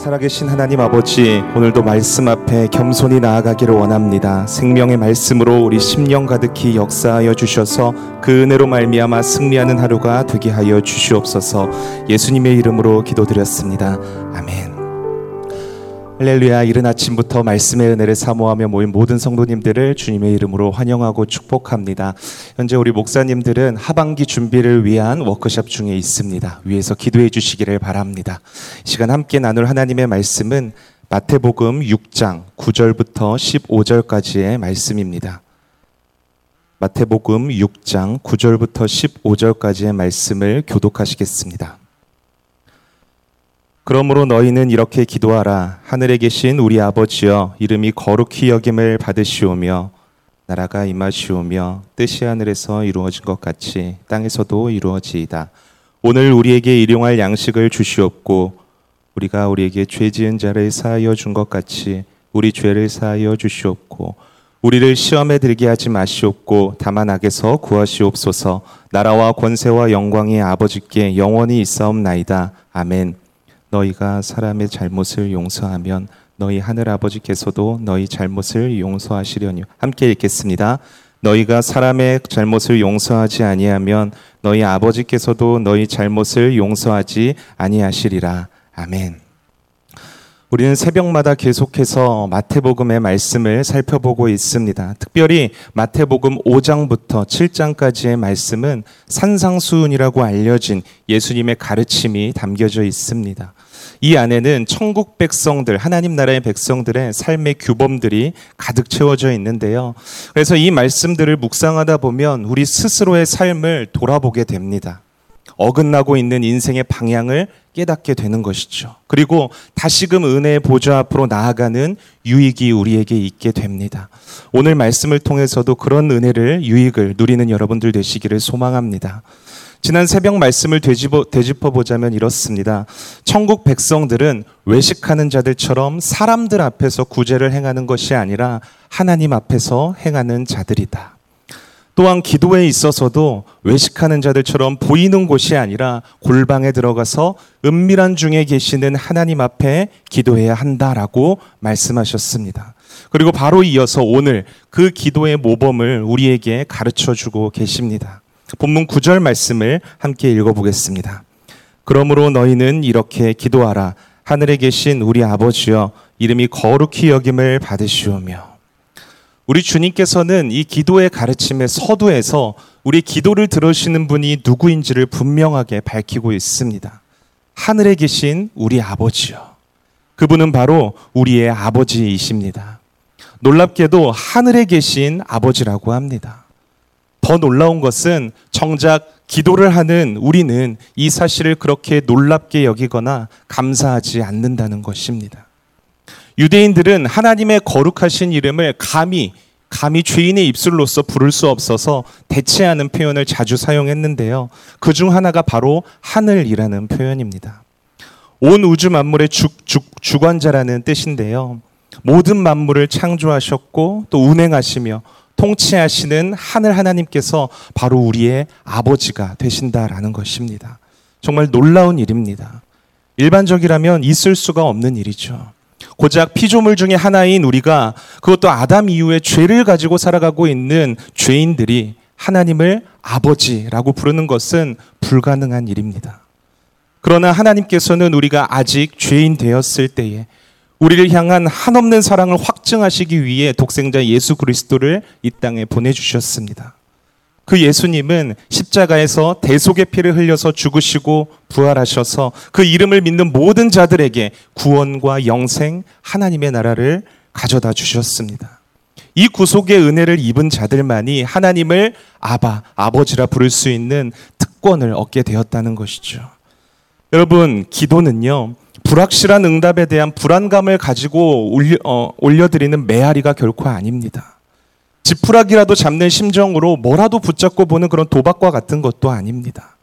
살아계신 하나님 아버지, 오늘도 말씀 앞에 겸손히 나아가기를 원합니다. 생명의 말씀으로 우리 심령 가득히 역사하여 주셔서 그 은혜로 말미암아 승리하는 하루가 되게 하여 주시옵소서. 예수님의 이름으로 기도드렸습니다. 아멘. 할렐루야 이른 아침부터 말씀의 은혜를 사모하며 모인 모든 성도님들을 주님의 이름으로 환영하고 축복합니다. 현재 우리 목사님들은 하반기 준비를 위한 워크숍 중에 있습니다. 위에서 기도해 주시기를 바랍니다. 시간 함께 나눌 하나님의 말씀은 마태복음 6장 9절부터 15절까지의 말씀입니다. 마태복음 6장 9절부터 15절까지의 말씀을 교독하시겠습니다. 그러므로 너희는 이렇게 기도하라. 하늘에 계신 우리 아버지여, 이름이 거룩히 여김을 받으시오며, 나라가 임하시오며, 뜻이 하늘에서 이루어진 것 같이 땅에서도 이루어지이다. 오늘 우리에게 일용할 양식을 주시옵고, 우리가 우리에게 죄 지은 자를 사하여 준 것 같이 우리 죄를 사하여 주시옵고, 우리를 시험에 들게 하지 마시옵고 다만 악에서 구하시옵소서 나라와 권세와 영광이 아버지께 영원히 있사옵나이다. 아멘. 너희가 사람의 잘못을 용서하면 너희 하늘 아버지께서도 너희 잘못을 용서하시려니 함께 읽겠습니다. 너희가 사람의 잘못을 용서하지 아니하면 너희 아버지께서도 너희 잘못을 용서하지 아니하시리라. 아멘. 우리는 새벽마다 계속해서 마태복음의 말씀을 살펴보고 있습니다. 특별히 마태복음 5장부터 7장까지의 말씀은 산상수훈이라고 알려진 예수님의 가르침이 담겨져 있습니다. 이 안에는 천국 백성들, 하나님 나라의 백성들의 삶의 규범들이 가득 채워져 있는데요. 그래서 이 말씀들을 묵상하다 보면 우리 스스로의 삶을 돌아보게 됩니다. 어긋나고 있는 인생의 방향을 깨닫게 되는 것이죠. 그리고 다시금 은혜의 보좌 앞으로 나아가는 유익이 우리에게 있게 됩니다. 오늘 말씀을 통해서도 그런 은혜를 유익을 누리는 여러분들 되시기를 소망합니다. 지난 새벽 말씀을 되짚어, 되짚어 보자면 이렇습니다. 천국 백성들은 외식하는 자들처럼 사람들 앞에서 구제를 행하는 것이 아니라 하나님 앞에서 행하는 자들이다. 또한 기도에 있어서도 외식하는 자들처럼 보이는 곳이 아니라 골방에 들어가서 은밀한 중에 계시는 하나님 앞에 기도해야 한다라고 말씀하셨습니다. 그리고 바로 이어서 오늘 그 기도의 모범을 우리에게 가르쳐 주고 계십니다. 본문 9절 말씀을 함께 읽어보겠습니다. 그러므로 너희는 이렇게 기도하라. 하늘에 계신 우리 아버지여 이름이 거룩히 여김을 받으시오며 우리 주님께서는 이 기도의 가르침의 서두에서 우리 기도를 들으시는 분이 누구인지를 분명하게 밝히고 있습니다. 하늘에 계신 우리 아버지요. 그분은 바로 우리의 아버지이십니다. 놀랍게도 하늘에 계신 아버지라고 합니다. 더 놀라운 것은 정작 기도를 하는 우리는 이 사실을 그렇게 놀랍게 여기거나 감사하지 않는다는 것입니다. 유대인들은 하나님의 거룩하신 이름을 감히 감히 죄인의 입술로서 부를 수 없어서 대체하는 표현을 자주 사용했는데요. 그 중 하나가 바로 하늘이라는 표현입니다. 온 우주 만물의 주, 주, 주관자라는 뜻인데요. 모든 만물을 창조하셨고 또 운행하시며 통치하시는 하늘 하나님께서 바로 우리의 아버지가 되신다라는 것입니다. 정말 놀라운 일입니다. 일반적이라면 있을 수가 없는 일이죠. 고작 피조물 중에 하나인 우리가 그것도 아담 이후에 죄를 가지고 살아가고 있는 죄인들이 하나님을 아버지라고 부르는 것은 불가능한 일입니다. 그러나 하나님께서는 우리가 아직 죄인 되었을 때에 우리를 향한 한없는 사랑을 확증하시기 위해 독생자 예수 그리스도를 이 땅에 보내주셨습니다. 그 예수님은 십자가에서 대속의 피를 흘려서 죽으시고 부활하셔서 그 이름을 믿는 모든 자들에게 구원과 영생, 하나님의 나라를 가져다 주셨습니다. 이 구속의 은혜를 입은 자들만이 하나님을 아바, 아버지라 부를 수 있는 특권을 얻게 되었다는 것이죠. 여러분, 기도는요, 불확실한 응답에 대한 불안감을 가지고 올려, 어, 올려드리는 메아리가 결코 아닙니다. 지푸라기라도 잡는 심정으로 뭐라도 붙잡고 보는 그런 도박과 같은 것도 아닙니다.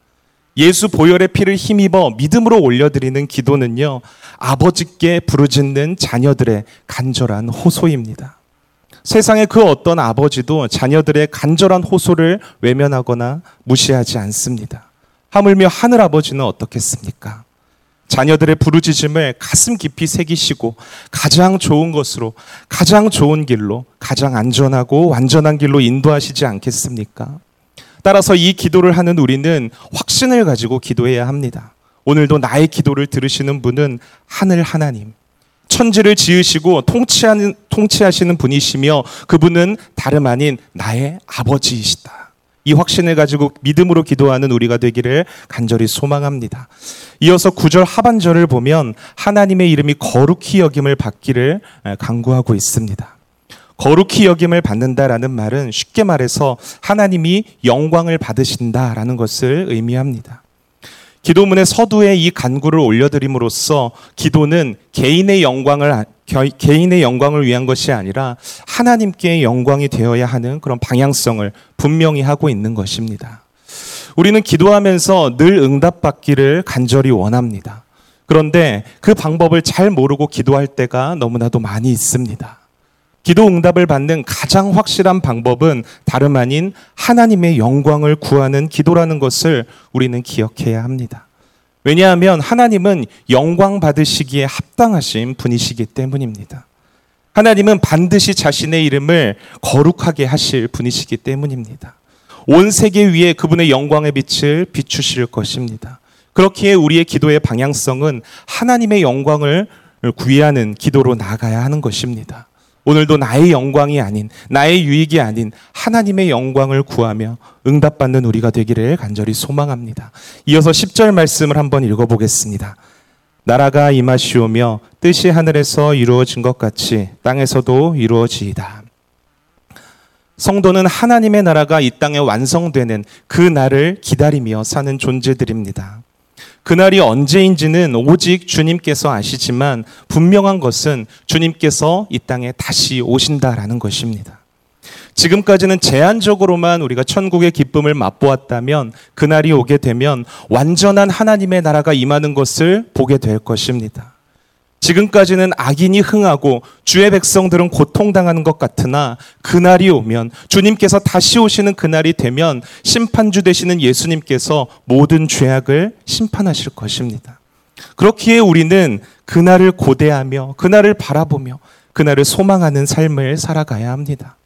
예수 보혈의 피를 힘입어 믿음으로 올려드리는 기도는요, 아버지께 부르짖는 자녀들의 간절한 호소입니다. 세상의 그 어떤 아버지도 자녀들의 간절한 호소를 외면하거나 무시하지 않습니다. 하물며 하늘 아버지는 어떻겠습니까? 자녀들의 부르짖음을 가슴 깊이 새기시고 가장 좋은 것으로 가장 좋은 길로 가장 안전하고 완전한 길로 인도하시지 않겠습니까? 따라서 이 기도를 하는 우리는 확신을 가지고 기도해야 합니다. 오늘도 나의 기도를 들으시는 분은 하늘 하나님, 천지를 지으시고 통치하는, 통치하시는 분이시며 그분은 다름 아닌 나의 아버지이시다. 이 확신을 가지고 믿음으로 기도하는 우리가 되기를 간절히 소망합니다. 이어서 구절 하반절을 보면 하나님의 이름이 거룩히 여김을 받기를 강구하고 있습니다. 거룩히 여김을 받는다라는 말은 쉽게 말해서 하나님이 영광을 받으신다라는 것을 의미합니다. 기도문의 서두에 이 간구를 올려드림으로써 기도는 개인의 영광을 개인의 영광을 위한 것이 아니라 하나님께 영광이 되어야 하는 그런 방향성을 분명히 하고 있는 것입니다. 우리는 기도하면서 늘 응답받기를 간절히 원합니다. 그런데 그 방법을 잘 모르고 기도할 때가 너무나도 많이 있습니다. 기도 응답을 받는 가장 확실한 방법은 다름 아닌 하나님의 영광을 구하는 기도라는 것을 우리는 기억해야 합니다. 왜냐하면 하나님은 영광 받으시기에 합당하신 분이시기 때문입니다. 하나님은 반드시 자신의 이름을 거룩하게 하실 분이시기 때문입니다. 온 세계 위에 그분의 영광의 빛을 비추실 것입니다. 그렇기에 우리의 기도의 방향성은 하나님의 영광을 구해하는 기도로 나가야 하는 것입니다. 오늘도 나의 영광이 아닌 나의 유익이 아닌 하나님의 영광을 구하며 응답받는 우리가 되기를 간절히 소망합니다. 이어서 10절 말씀을 한번 읽어보겠습니다. 나라가 임하시오며 뜻이 하늘에서 이루어진 것 같이 땅에서도 이루어지이다. 성도는 하나님의 나라가 이 땅에 완성되는 그 날을 기다리며 사는 존재들입니다. 그날이 언제인지는 오직 주님께서 아시지만 분명한 것은 주님께서 이 땅에 다시 오신다라는 것입니다. 지금까지는 제한적으로만 우리가 천국의 기쁨을 맛보았다면 그날이 오게 되면 완전한 하나님의 나라가 임하는 것을 보게 될 것입니다. 지금까지는 악인이 흥하고 주의 백성들은 고통당하는 것 같으나 그날이 오면 주님께서 다시 오시는 그날이 되면 심판주 되시는 예수님께서 모든 죄악을 심판하실 것입니다. 그렇기에 우리는 그날을 고대하며 그날을 바라보며 그날을 소망하는 삶을 살아가야 합니다.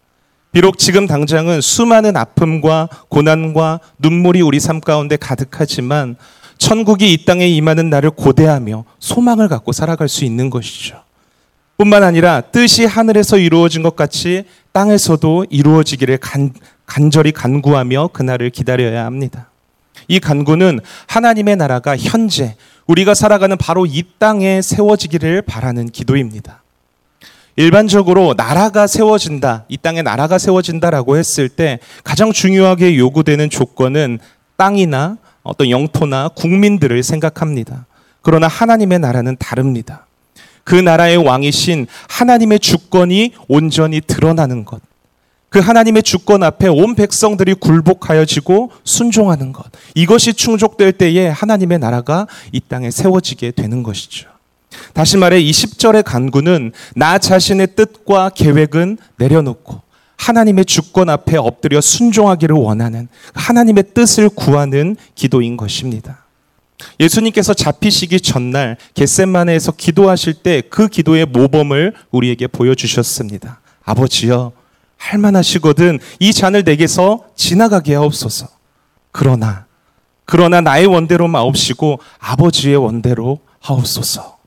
비록 지금 당장은 수많은 아픔과 고난과 눈물이 우리 삶 가운데 가득하지만 천국이 이 땅에 임하는 날을 고대하며 소망을 갖고 살아갈 수 있는 것이죠. 뿐만 아니라 뜻이 하늘에서 이루어진 것 같이 땅에서도 이루어지기를 간, 간절히 간구하며 그날을 기다려야 합니다. 이 간구는 하나님의 나라가 현재 우리가 살아가는 바로 이 땅에 세워지기를 바라는 기도입니다. 일반적으로 나라가 세워진다, 이 땅에 나라가 세워진다라고 했을 때 가장 중요하게 요구되는 조건은 땅이나 어떤 영토나 국민들을 생각합니다. 그러나 하나님의 나라는 다릅니다. 그 나라의 왕이신 하나님의 주권이 온전히 드러나는 것. 그 하나님의 주권 앞에 온 백성들이 굴복하여지고 순종하는 것. 이것이 충족될 때에 하나님의 나라가 이 땅에 세워지게 되는 것이죠. 다시 말해 20절의 간구는 나 자신의 뜻과 계획은 내려놓고 하나님의 주권 앞에 엎드려 순종하기를 원하는 하나님의 뜻을 구하는 기도인 것입니다. 예수님께서 잡히시기 전날 겟셋마네에서 기도하실 때 그 기도의 모범을 우리에게 보여주셨습니다. 아버지여, 할만하시거든 이 잔을 내게서 지나가게 하옵소서. 그러나, 그러나 나의 원대로 마옵시고 아버지의 원대로 하옵소서.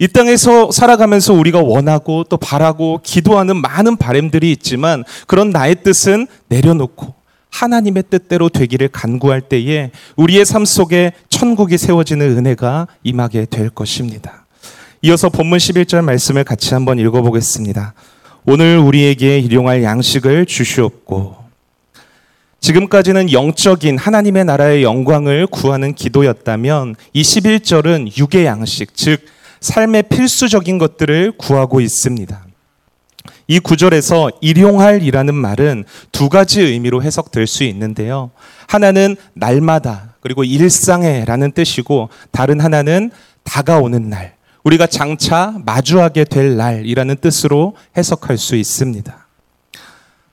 이 땅에서 살아가면서 우리가 원하고 또 바라고 기도하는 많은 바램들이 있지만 그런 나의 뜻은 내려놓고 하나님의 뜻대로 되기를 간구할 때에 우리의 삶 속에 천국이 세워지는 은혜가 임하게 될 것입니다. 이어서 본문 11절 말씀을 같이 한번 읽어보겠습니다. 오늘 우리에게 일용할 양식을 주시옵고 지금까지는 영적인 하나님의 나라의 영광을 구하는 기도였다면 이 11절은 육의 양식, 즉 삶의 필수적인 것들을 구하고 있습니다. 이 구절에서 일용할이라는 말은 두 가지 의미로 해석될 수 있는데요. 하나는 날마다 그리고 일상에라는 뜻이고 다른 하나는 다가오는 날, 우리가 장차 마주하게 될 날이라는 뜻으로 해석할 수 있습니다.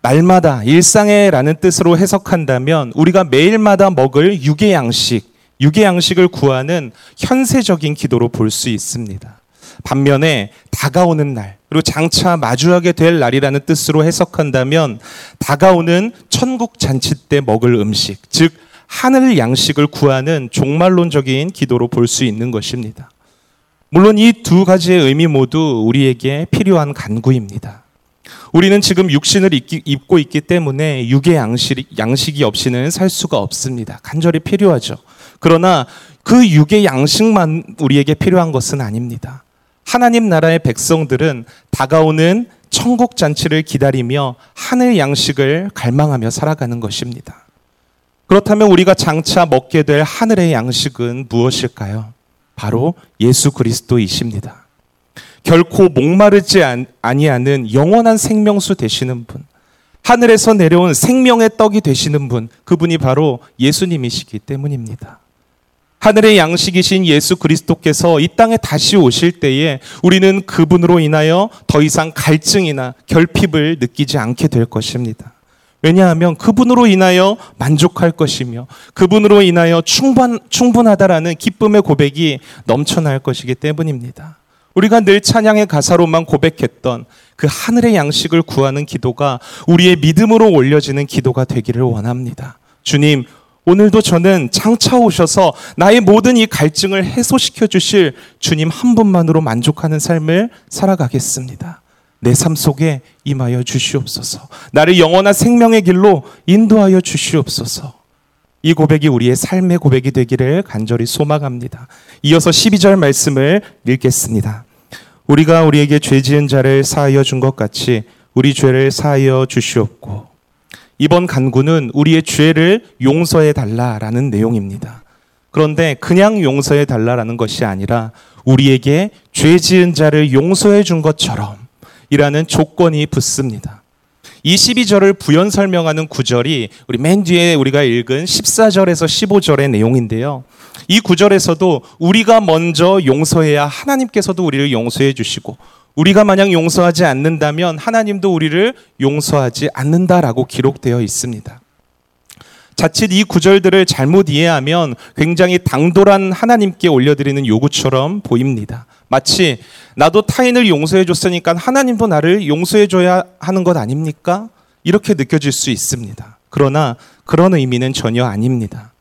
날마다 일상에라는 뜻으로 해석한다면 우리가 매일마다 먹을 육의 양식 육의 양식을 구하는 현세적인 기도로 볼 수 있습니다. 반면에 다가오는 날, 그리고 장차 마주하게 될 날이라는 뜻으로 해석한다면 다가오는 천국 잔치 때 먹을 음식, 즉 하늘 양식을 구하는 종말론적인 기도로 볼 수 있는 것입니다. 물론 이 두 가지의 의미 모두 우리에게 필요한 간구입니다. 우리는 지금 육신을 입고 있기 때문에 육의 양식, 양식이 없이는 살 수가 없습니다. 간절히 필요하죠. 그러나 그 육의 양식만 우리에게 필요한 것은 아닙니다. 하나님 나라의 백성들은 다가오는 천국 잔치를 기다리며 하늘 양식을 갈망하며 살아가는 것입니다. 그렇다면 우리가 장차 먹게 될 하늘의 양식은 무엇일까요? 바로 예수 그리스도이십니다. 결코 목마르지 아니하는 영원한 생명수 되시는 분, 하늘에서 내려온 생명의 떡이 되시는 분, 그분이 바로 예수님이시기 때문입니다. 하늘의 양식이신 예수 그리스도께서 이 땅에 다시 오실 때에 우리는 그분으로 인하여 더 이상 갈증이나 결핍을 느끼지 않게 될 것입니다. 왜냐하면 그분으로 인하여 만족할 것이며 그분으로 인하여 충분, 충분하다라는 기쁨의 고백이 넘쳐날 것이기 때문입니다. 우리가 늘 찬양의 가사로만 고백했던 그 하늘의 양식을 구하는 기도가 우리의 믿음으로 올려지는 기도가 되기를 원합니다. 주님, 오늘도 저는 장차 오셔서 나의 모든 이 갈증을 해소시켜 주실 주님 한 분만으로 만족하는 삶을 살아가겠습니다. 내 삶 속에 임하여 주시옵소서. 나를 영원한 생명의 길로 인도하여 주시옵소서. 이 고백이 우리의 삶의 고백이 되기를 간절히 소망합니다. 이어서 12절 말씀을 읽겠습니다. 우리가 우리에게 죄 지은 자를 사하여 준 것 같이 우리 죄를 사하여 주시옵고 이번 간구는 우리의 죄를 용서해 달라라는 내용입니다. 그런데 그냥 용서해 달라라는 것이 아니라 우리에게 죄 지은 자를 용서해 준 것처럼 이라는 조건이 붙습니다. 이 12절을 부연 설명하는 구절이 우리 맨 뒤에 우리가 읽은 14절에서 15절의 내용인데요. 이 구절에서도 우리가 먼저 용서해야 하나님께서도 우리를 용서해 주시고 우리가 만약 용서하지 않는다면 하나님도 우리를 용서하지 않는다라고 기록되어 있습니다. 자칫 이 구절들을 잘못 이해하면 굉장히 당돌한 하나님께 올려드리는 요구처럼 보입니다. 마치 나도 타인을 용서해 줬으니까 하나님도 나를 용서해 줘야 하는 것 아닙니까? 이렇게 느껴질 수 있습니다. 그러나 그런 의미는 전혀 아닙니다.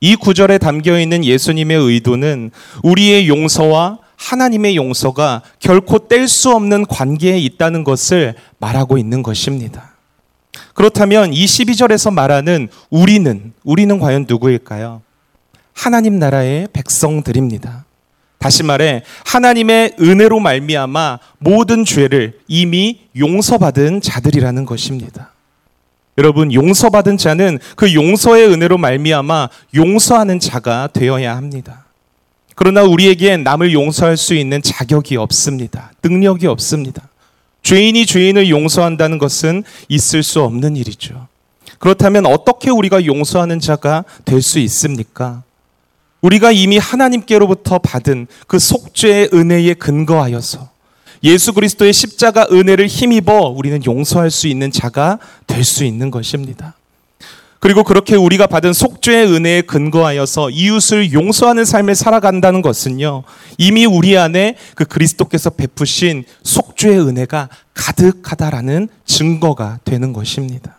이 구절에 담겨 있는 예수님의 의도는 우리의 용서와 하나님의 용서가 결코 뗄 수 없는 관계에 있다는 것을 말하고 있는 것입니다. 그렇다면 이 12절에서 말하는 우리는, 우리는 과연 누구일까요? 하나님 나라의 백성들입니다. 다시 말해 하나님의 은혜로 말미암아 모든 죄를 이미 용서받은 자들이라는 것입니다. 여러분 용서받은 자는 그 용서의 은혜로 말미암아 용서하는 자가 되어야 합니다. 그러나 우리에겐 남을 용서할 수 있는 자격이 없습니다. 능력이 없습니다. 죄인이 죄인을 용서한다는 것은 있을 수 없는 일이죠. 그렇다면 어떻게 우리가 용서하는 자가 될 수 있습니까? 우리가 이미 하나님께로부터 받은 그 속죄의 은혜에 근거하여서 예수 그리스도의 십자가 은혜를 힘입어 우리는 용서할 수 있는 자가 될 수 있는 것입니다. 그리고 그렇게 우리가 받은 속죄의 은혜에 근거하여서 이웃을 용서하는 삶을 살아간다는 것은요, 이미 우리 안에 그 그리스도께서 베푸신 속죄의 은혜가 가득하다라는 증거가 되는 것입니다.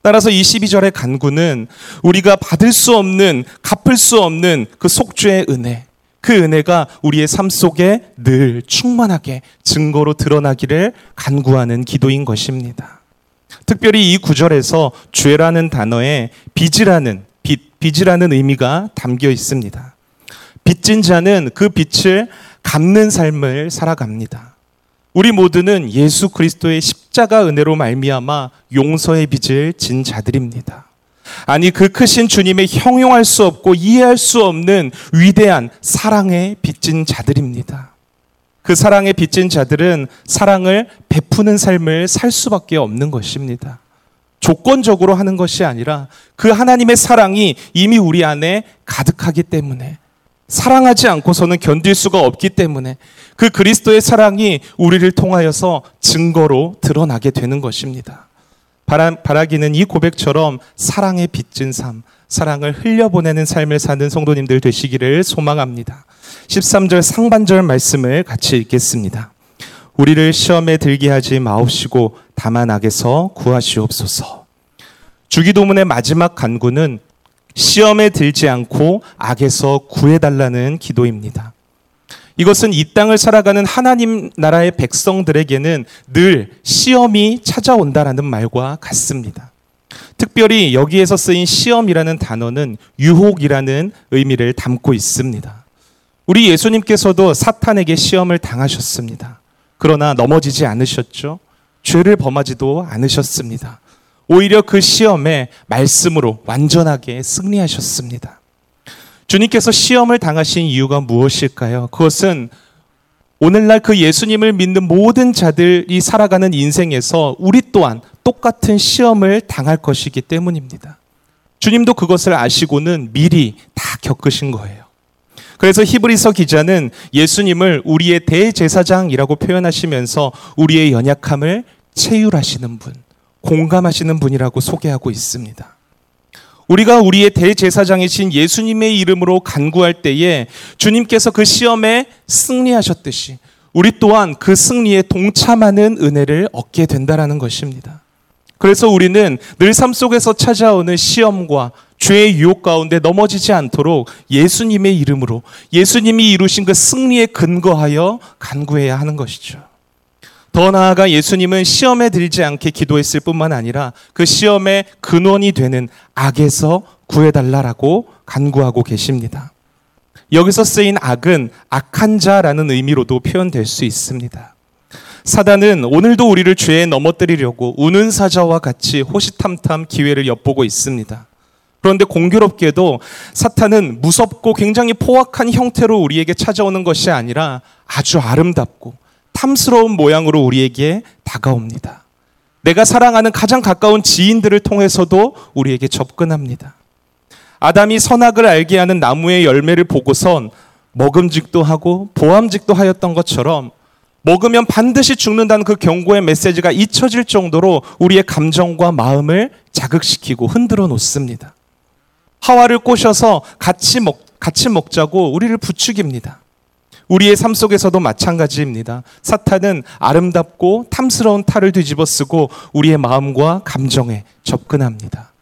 따라서 이 12절의 간구는 우리가 받을 수 없는, 갚을 수 없는 그 속죄의 은혜, 그 은혜가 우리의 삶 속에 늘 충만하게 증거로 드러나기를 간구하는 기도인 것입니다. 특별히 이 구절에서 죄라는 단어에 빚이라는 빚, 빚이라는 의미가 담겨 있습니다. 빚진 자는 그 빚을 갚는 삶을 살아갑니다. 우리 모두는 예수 그리스도의 십자가 은혜로 말미암아 용서의 빚을 진 자들입니다. 아니 그 크신 주님의 형용할 수 없고 이해할 수 없는 위대한 사랑에 빚진 자들입니다. 그 사랑에 빚진 자들은 사랑을 베푸는 삶을 살 수밖에 없는 것입니다. 조건적으로 하는 것이 아니라 그 하나님의 사랑이 이미 우리 안에 가득하기 때문에 사랑하지 않고서는 견딜 수가 없기 때문에 그 그리스도의 사랑이 우리를 통하여서 증거로 드러나게 되는 것입니다. 바라, 바라 기는 이 고백처럼 사랑에 빚진 삶, 사랑을 흘려보내는 삶을 사는 성도님들 되시기를 소망합니다. 13절 상반절 말씀을 같이 읽겠습니다. 우리를 시험에 들게 하지 마옵시고 다만 악에서 구하시옵소서. 주기도문의 마지막 간구는 시험에 들지 않고 악에서 구해달라는 기도입니다. 이것은 이 땅을 살아가는 하나님 나라의 백성들에게는 늘 시험이 찾아온다라는 말과 같습니다. 특별히 여기에서 쓰인 시험이라는 단어는 유혹이라는 의미를 담고 있습니다. 우리 예수님께서도 사탄에게 시험을 당하셨습니다. 그러나 넘어지지 않으셨죠. 죄를 범하지도 않으셨습니다. 오히려 그 시험에 말씀으로 완전하게 승리하셨습니다. 주님께서 시험을 당하신 이유가 무엇일까요? 그것은 오늘날 그 예수님을 믿는 모든 자들이 살아가는 인생에서 우리 또한 똑같은 시험을 당할 것이기 때문입니다. 주님도 그것을 아시고는 미리 다 겪으신 거예요. 그래서 히브리서 기자는 예수님을 우리의 대제사장이라고 표현하시면서 우리의 연약함을 체휼하시는 분, 공감하시는 분이라고 소개하고 있습니다. 우리가 우리의 대제사장이신 예수님의 이름으로 간구할 때에 주님께서 그 시험에 승리하셨듯이 우리 또한 그 승리에 동참하는 은혜를 얻게 된다라는 것입니다. 그래서 우리는 늘 삶 속에서 찾아오는 시험과 죄의 유혹 가운데 넘어지지 않도록 예수님의 이름으로 예수님이 이루신 그 승리에 근거하여 간구해야 하는 것이죠. 더 나아가 예수님은 시험에 들지 않게 기도했을 뿐만 아니라 그 시험의 근원이 되는 악에서 구해달라라고 간구하고 계십니다. 여기서 쓰인 악은 악한 자라는 의미로도 표현될 수 있습니다. 사단은 오늘도 우리를 죄에 넘어뜨리려고 우는 사자와 같이 호시탐탐 기회를 엿보고 있습니다. 그런데 공교롭게도 사탄은 무섭고 굉장히 포악한 형태로 우리에게 찾아오는 것이 아니라 아주 아름답고 탐스러운 모양으로 우리에게 다가옵니다. 내가 사랑하는 가장 가까운 지인들을 통해서도 우리에게 접근합니다. 아담이 선악을 알게 하는 나무의 열매를 보고선 먹음직도 하고 보암직도 하였던 것처럼 먹으면 반드시 죽는다는 그 경고의 메시지가 잊혀질 정도로 우리의 감정과 마음을 자극시키고 흔들어 놓습니다. 하와를 꼬셔서 같이 먹, 같이 먹자고 우리를 부추깁니다. 우리의 삶 속에서도 마찬가지입니다. 사탄은 아름답고 탐스러운 탈을 뒤집어 쓰고 우리의 마음과 감정에 접근합니다.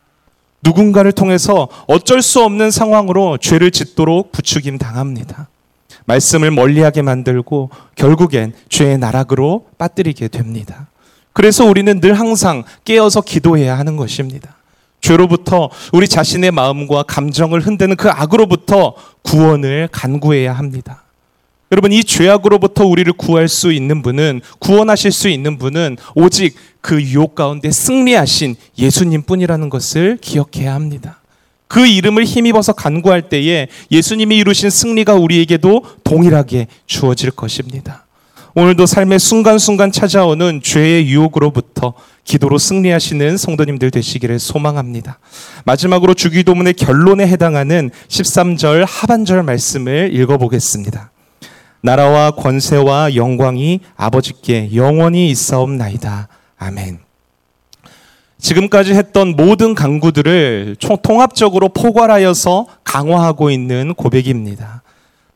누군가를 통해서 어쩔 수 없는 상황으로 죄를 짓도록 부추김 당합니다. 말씀을 멀리하게 만들고 결국엔 죄의 나락으로 빠뜨리게 됩니다. 그래서 우리는 늘 항상 깨어서 기도해야 하는 것입니다. 죄로부터 우리 자신의 마음과 감정을 흔드는 그 악으로부터 구원을 간구해야 합니다. 여러분 이 죄악으로부터 우리를 구할 수 있는 분은 구원하실 수 있는 분은 오직 그 유혹 가운데 승리하신 예수님뿐이라는 것을 기억해야 합니다. 그 이름을 힘입어서 간구할 때에 예수님이 이루신 승리가 우리에게도 동일하게 주어질 것입니다. 오늘도 삶의 순간순간 찾아오는 죄의 유혹으로부터 기도로 승리하시는 성도님들 되시기를 소망합니다. 마지막으로 주기도문의 결론에 해당하는 13절 하반절 말씀을 읽어보겠습니다. 나라와 권세와 영광이 아버지께 영원히 있사옵나이다. 아멘. 지금까지 했던 모든 강구들을 통합적으로 포괄하여서 강화하고 있는 고백입니다.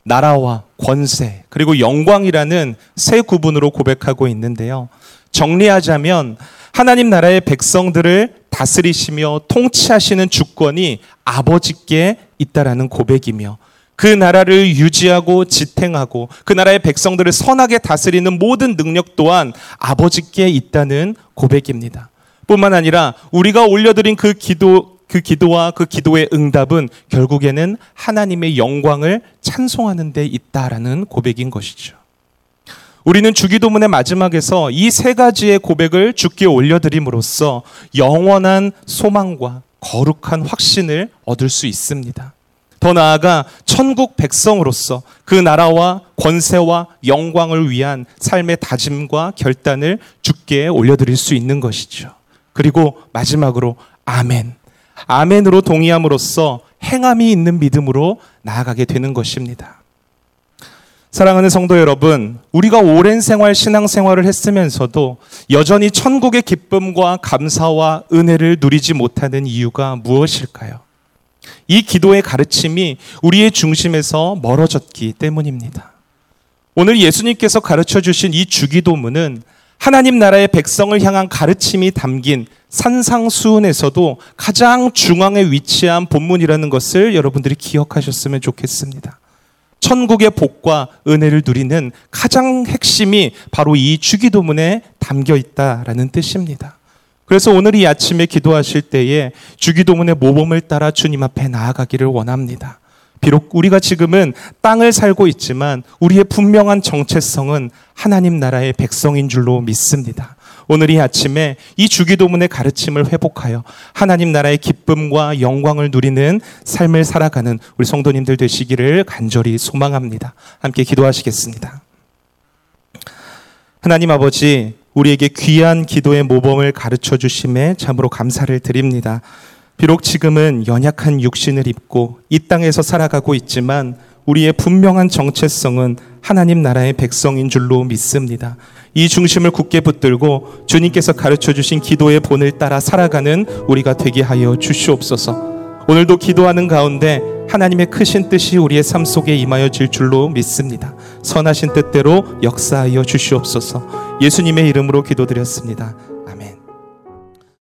나라와 권세, 그리고 영광이라는 세 구분으로 고백하고 있는데요. 정리하자면 하나님 나라의 백성들을 다스리시며 통치하시는 주권이 아버지께 있다라는 고백이며 그 나라를 유지하고 지탱하고 그 나라의 백성들을 선하게 다스리는 모든 능력 또한 아버지께 있다는 고백입니다. 뿐만 아니라 우리가 올려드린 그 기도 그 기도와 그 기도의 응답은 결국에는 하나님의 영광을 찬송하는 데 있다라는 고백인 것이죠. 우리는 주기도문의 마지막에서 이 세 가지의 고백을 주께 올려드림으로써 영원한 소망과 거룩한 확신을 얻을 수 있습니다. 더 나아가 천국 백성으로서 그 나라와 권세와 영광을 위한 삶의 다짐과 결단을 주께 올려드릴 수 있는 것이죠. 그리고 마지막으로 아멘. 아멘으로 동의함으로써 행함이 있는 믿음으로 나아가게 되는 것입니다. 사랑하는 성도 여러분, 우리가 오랜 생활, 신앙 생활을 했으면서도 여전히 천국의 기쁨과 감사와 은혜를 누리지 못하는 이유가 무엇일까요? 이 기도의 가르침이 우리의 중심에서 멀어졌기 때문입니다. 오늘 예수님께서 가르쳐 주신 이 주기도문은 하나님 나라의 백성을 향한 가르침이 담긴 산상수훈에서도 가장 중앙에 위치한 본문이라는 것을 여러분들이 기억하셨으면 좋겠습니다. 천국의 복과 은혜를 누리는 가장 핵심이 바로 이 주기도문에 담겨 있다라는 뜻입니다. 그래서 오늘 이 아침에 기도하실 때에 주기도문의 모범을 따라 주님 앞에 나아가기를 원합니다. 비록 우리가 지금은 땅을 살고 있지만 우리의 분명한 정체성은 하나님 나라의 백성인 줄로 믿습니다. 오늘 이 아침에 이 주기도문의 가르침을 회복하여 하나님 나라의 기쁨과 영광을 누리는 삶을 살아가는 우리 성도님들 되시기를 간절히 소망합니다. 함께 기도하시겠습니다. 하나님 아버지, 우리에게 귀한 기도의 모범을 가르쳐 주심에 참으로 감사를 드립니다. 비록 지금은 연약한 육신을 입고 이 땅에서 살아가고 있지만 우리의 분명한 정체성은 하나님 나라의 백성인 줄로 믿습니다. 이 중심을 굳게 붙들고 주님께서 가르쳐 주신 기도의 본을 따라 살아가는 우리가 되게 하여 주시옵소서. 오늘도 기도하는 가운데 하나님의 크신 뜻이 우리의 삶 속에 임하여 질 줄로 믿습니다. 선하신 뜻대로 역사하여 주시옵소서. 예수님의 이름으로 기도드렸습니다.